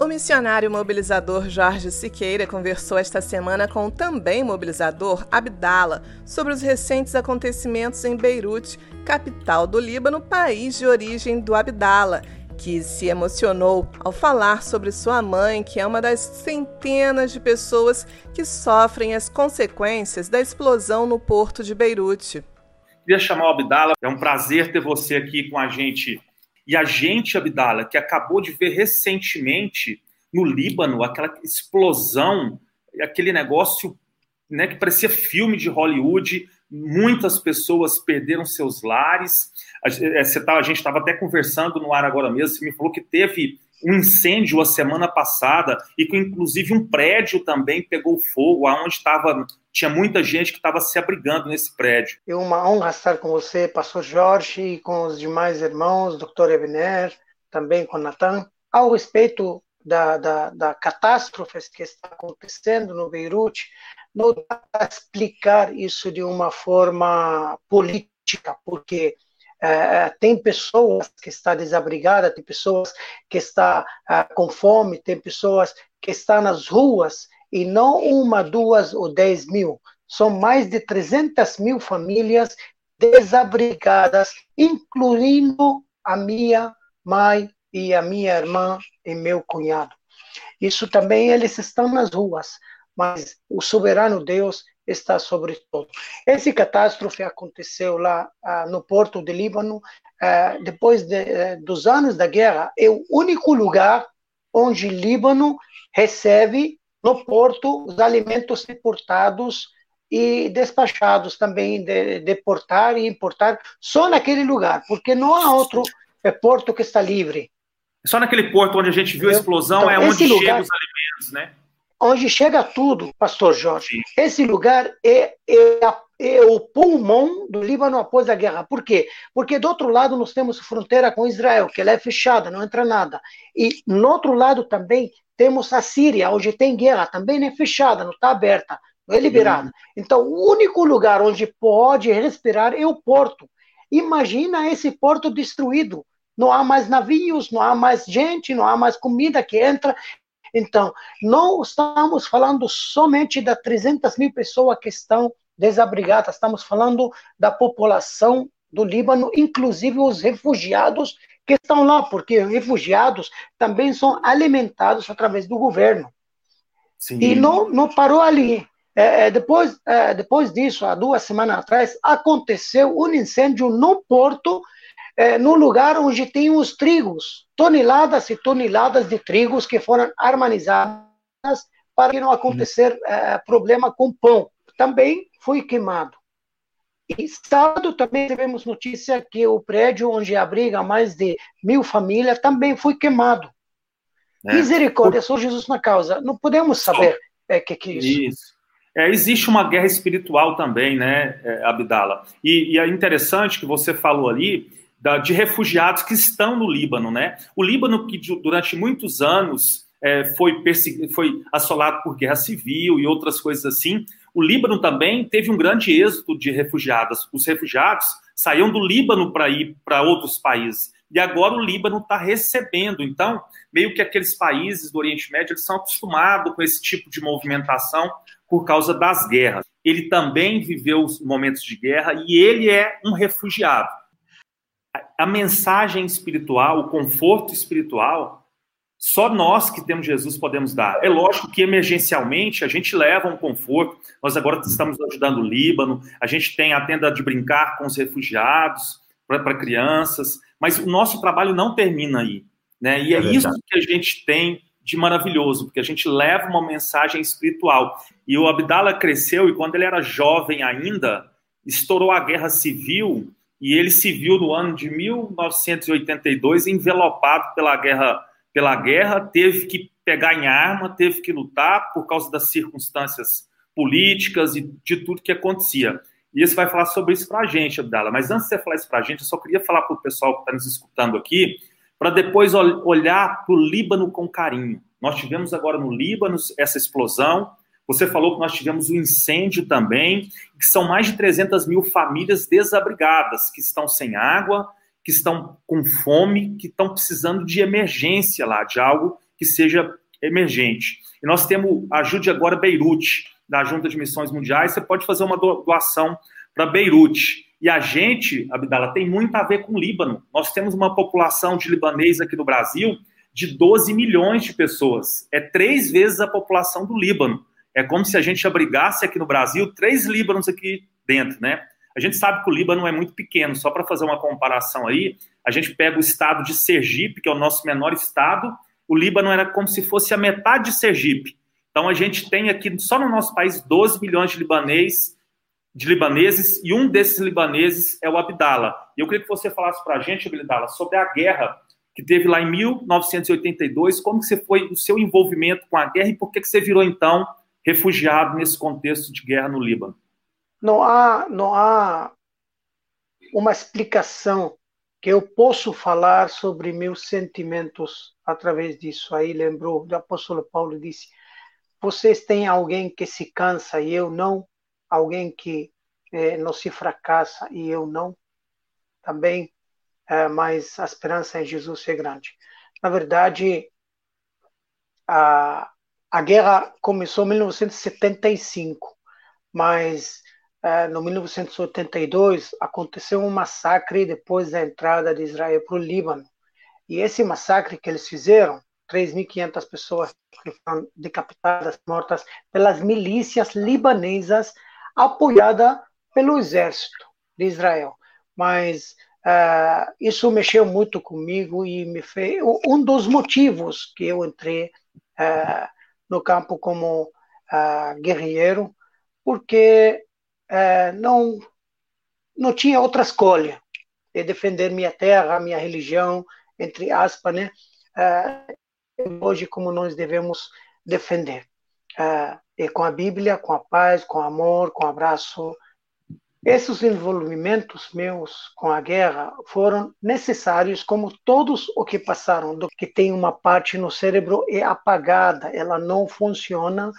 O missionário mobilizador Jorge Siqueira conversou esta semana com o também mobilizador Abdala sobre os recentes acontecimentos em Beirute, capital do Líbano, país de origem do Abdala, que se emocionou ao falar sobre sua mãe, que é uma das centenas de pessoas que sofrem as consequências da explosão no porto de Beirute. Queria chamar o Abdala, é um prazer ter você aqui com a gente e a gente, Abdala, que acabou de ver recentemente no Líbano aquela explosão, aquele negócio né, que parecia filme de Hollywood, muitas pessoas perderam seus lares. A, é, tá, gente estava até conversando no ar agora mesmo, você me falou que teve um incêndio a semana passada e que inclusive um prédio também pegou fogo, aonde estava tinha muita gente que estava se abrigando nesse prédio. É uma honra estar com você, pastor Jorge, e com os demais irmãos, doutor Ebener, também com Natan, ao respeito da, da, da catástrofe que está acontecendo no Beirute, não dá para explicar isso de uma forma política, porque é, tem pessoas que estão desabrigadas, tem pessoas que estão é, com fome, tem pessoas que estão nas ruas, e não uma, duas ou dez mil. São mais de 300 mil famílias desabrigadas, incluindo a minha mãe e a minha irmã e meu cunhado. Isso também eles estão nas ruas, mas o soberano Deus está sobre tudo. Esse catástrofe aconteceu lá ah, no porto de Líbano, ah, depois de, eh, dos anos da guerra, é o único lugar onde Líbano recebe no porto os alimentos importados e despachados também, de, deportar e importar, só naquele lugar, porque não há outro é, porto que está livre. Só naquele porto onde a gente viu a explosão então, é onde lugar, chegam os alimentos, né? onde chega tudo, pastor Jorge. Sim. Esse lugar é, é, é, o pulmão do Líbano após a guerra. Por quê? Porque do outro lado nós temos fronteira com Israel, que ela é fechada, não entra nada. E no outro lado também temos a Síria, onde tem guerra, também é fechada, não está aberta, não é liberada. Então, o único lugar onde pode respirar é o porto. Imagina esse porto destruído. Não há mais navios, não há mais gente, não há mais comida que entra. Então, não estamos falando somente das 300 mil pessoas que estão desabrigadas, estamos falando da população do Líbano, inclusive os refugiados que estão lá, porque refugiados também são alimentados através do governo. Sim. E não, não parou ali. É, é, depois, é, depois disso, há duas semanas atrás, aconteceu um incêndio no porto é, no lugar onde tem os trigos, toneladas e toneladas de trigos que foram harmonizadas para que não acontecer é, problema com pão. Também foi queimado. E sábado também tivemos notícia que o prédio onde abriga mais de mil famílias também foi queimado. É. Misericórdia, sou Jesus na causa. Não podemos saber o é, que, que é isso. Isso. É, existe uma guerra espiritual também, né, é, Abdala? E, e, é interessante que você falou ali da, de refugiados que estão no Líbano, né? O Líbano que durante muitos anos é, foi, foi assolado por guerra civil e outras coisas assim. O Líbano também teve um grande êxito de refugiados. Os refugiados saíam do Líbano para ir para outros países. E agora o Líbano está recebendo. Então, meio que aqueles países do Oriente Médio eles são acostumados com esse tipo de movimentação por causa das guerras. Ele também viveu momentos de guerra e ele é um refugiado a mensagem espiritual, o conforto espiritual, só nós que temos Jesus podemos dar. É lógico que emergencialmente a gente leva um conforto. Nós agora estamos ajudando o Líbano, a gente tem a tenda de brincar com os refugiados para crianças, mas o nosso trabalho não termina aí. Né? E é, é isso que a gente tem de maravilhoso, porque a gente leva uma mensagem espiritual. E o Abdala cresceu e quando ele era jovem ainda, estourou a guerra civil e ele se viu no ano de 1982 envelopado pela guerra, pela guerra, teve que pegar em arma, teve que lutar por causa das circunstâncias políticas e de tudo que acontecia. E você vai falar sobre isso para a gente, Abdala. Mas antes de você falar isso para a gente, eu só queria falar para o pessoal que está nos escutando aqui, para depois olhar para o Líbano com carinho. Nós tivemos agora no Líbano essa explosão, você falou que nós tivemos um incêndio também, que são mais de 300 mil famílias desabrigadas, que estão sem água, que estão com fome, que estão precisando de emergência lá, de algo que seja emergente. E nós temos Ajude Agora Beirute, da Junta de Missões Mundiais, você pode fazer uma doação para Beirute. E a gente, Abdala, tem muito a ver com o Líbano. Nós temos uma população de libanês aqui no Brasil de 12 milhões de pessoas. É três vezes a população do Líbano. É como se a gente abrigasse aqui no Brasil três Líbanos aqui dentro, né? A gente sabe que o Líbano é muito pequeno, só para fazer uma comparação aí, a gente pega o estado de Sergipe, que é o nosso menor estado, o Líbano era como se fosse a metade de Sergipe. Então a gente tem aqui só no nosso país 12 milhões de de libaneses, e um desses libaneses é o Abdala. E eu queria que você falasse para a gente, Abdala, sobre a guerra que teve lá em 1982, como que você foi o seu envolvimento com a guerra e por que, que você virou então refugiado nesse contexto de guerra no Líbano? Não há, não há uma explicação que eu posso falar sobre meus sentimentos através disso. Aí lembrou, o apóstolo Paulo disse: vocês têm alguém que se cansa e eu não, alguém que eh, não se fracassa e eu não, também, eh, mas a esperança em Jesus é grande. Na verdade, a, a guerra começou em 1975, mas eh, no 1982 aconteceu um massacre depois da entrada de Israel para o Líbano. E esse massacre que eles fizeram 3.500 pessoas que foram decapitadas, mortas pelas milícias libanesas, apoiada pelo exército de Israel. Mas uh, isso mexeu muito comigo e me fez um dos motivos que eu entrei uh, no campo como guerrilheiro, porque não não tinha outra escolha de defender minha terra, minha religião, entre aspas, né? hoje como nós devemos defender. Uh, e com a Bíblia, com a paz, com o amor, com o abraço. Esses envolvimentos meus com a guerra foram necessários, como todos o que passaram, do que tem uma parte no cérebro é apagada, ela não funciona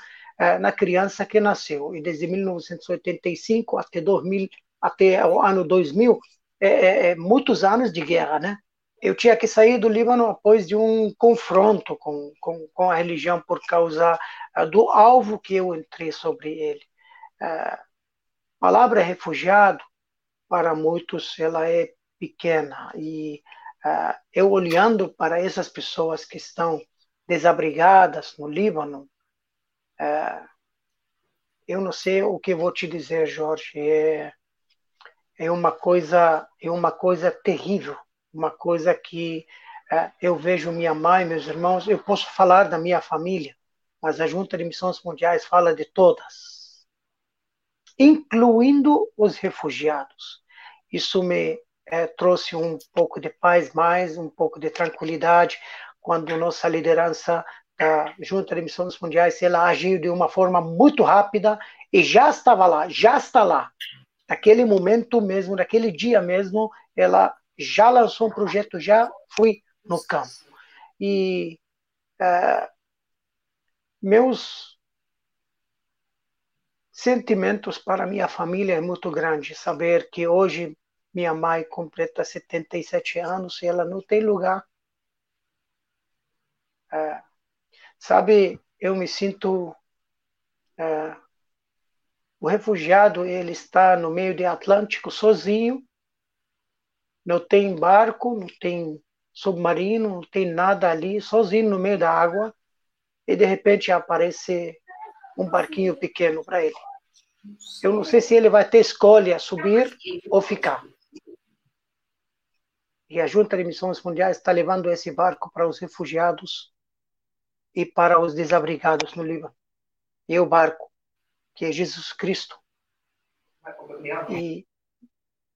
na criança que nasceu. E desde 1985 até 2000, até o ano 2000, é, é, é muitos anos de guerra, né? eu tinha que sair do Líbano após de um confronto com, com, com a religião por causa uh, do alvo que eu entrei sobre ele. A palavra refugiado, para muitos, ela é pequena e eu olhando para essas pessoas que estão desabrigadas no Líbano, eu não sei o que vou te dizer, Jorge, é, é uma coisa é uma coisa terrível uma coisa que é, eu vejo minha mãe, meus irmãos, eu posso falar da minha família, mas a Junta de Missões Mundiais fala de todas, incluindo os refugiados. Isso me é, trouxe um pouco de paz mais, um pouco de tranquilidade, quando nossa liderança da Junta de Missões Mundiais ela agiu de uma forma muito rápida e já estava lá, já está lá. Naquele momento mesmo, naquele dia mesmo, ela já lançou um projeto, já fui no campo. E uh, meus sentimentos para minha família é muito grande. Saber que hoje minha mãe completa 77 anos e ela não tem lugar. Uh, sabe, eu me sinto. Uh, o refugiado ele está no meio do Atlântico sozinho não tem barco, não tem submarino, não tem nada ali, sozinho no meio da água, e de repente aparece um barquinho pequeno para ele. Eu não sei se ele vai ter escolha subir ou ficar. E a Junta de Missões Mundiais está levando esse barco para os refugiados e para os desabrigados no Líbano. E o barco, que é Jesus Cristo. E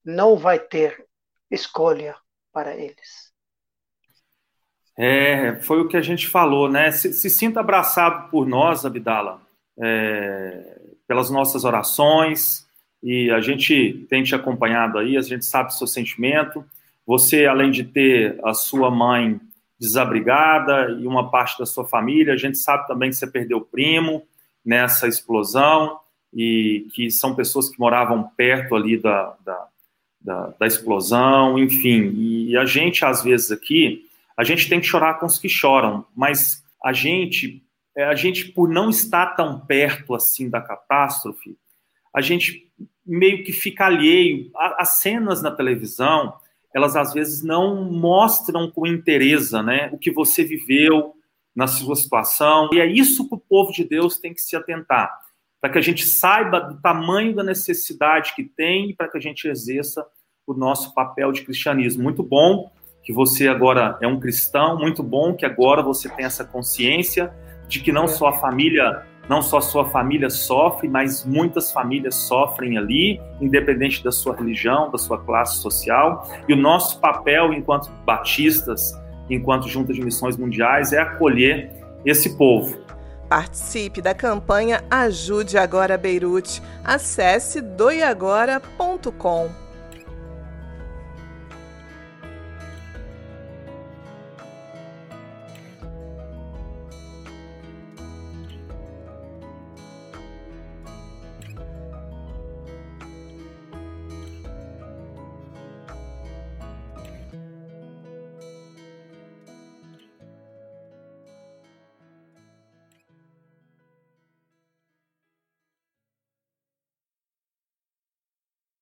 não vai ter escolha para eles. É, foi o que a gente falou, né? Se, se sinta abraçado por nós, Abdala, é, pelas nossas orações, e a gente tem te acompanhado aí, a gente sabe o seu sentimento. Você, além de ter a sua mãe desabrigada e uma parte da sua família, a gente sabe também que você perdeu primo nessa explosão e que são pessoas que moravam perto ali da, da da, da explosão, enfim. E a gente, às vezes, aqui, a gente tem que chorar com os que choram, mas a gente, é, a gente por não estar tão perto assim da catástrofe, a gente meio que fica alheio. As cenas na televisão, elas às vezes não mostram com interesse, né, o que você viveu na sua situação. E é isso que o povo de Deus tem que se atentar, para que a gente saiba do tamanho da necessidade que tem e para que a gente exerça o nosso papel de cristianismo. Muito bom que você agora é um cristão, muito bom que agora você tem essa consciência de que não só a família não só sua família sofre, mas muitas famílias sofrem ali, independente da sua religião, da sua classe social. E o nosso papel enquanto batistas, enquanto Junta de Missões Mundiais, é acolher esse povo. Participe da campanha Ajude Agora Beirute. Acesse doiagora.com.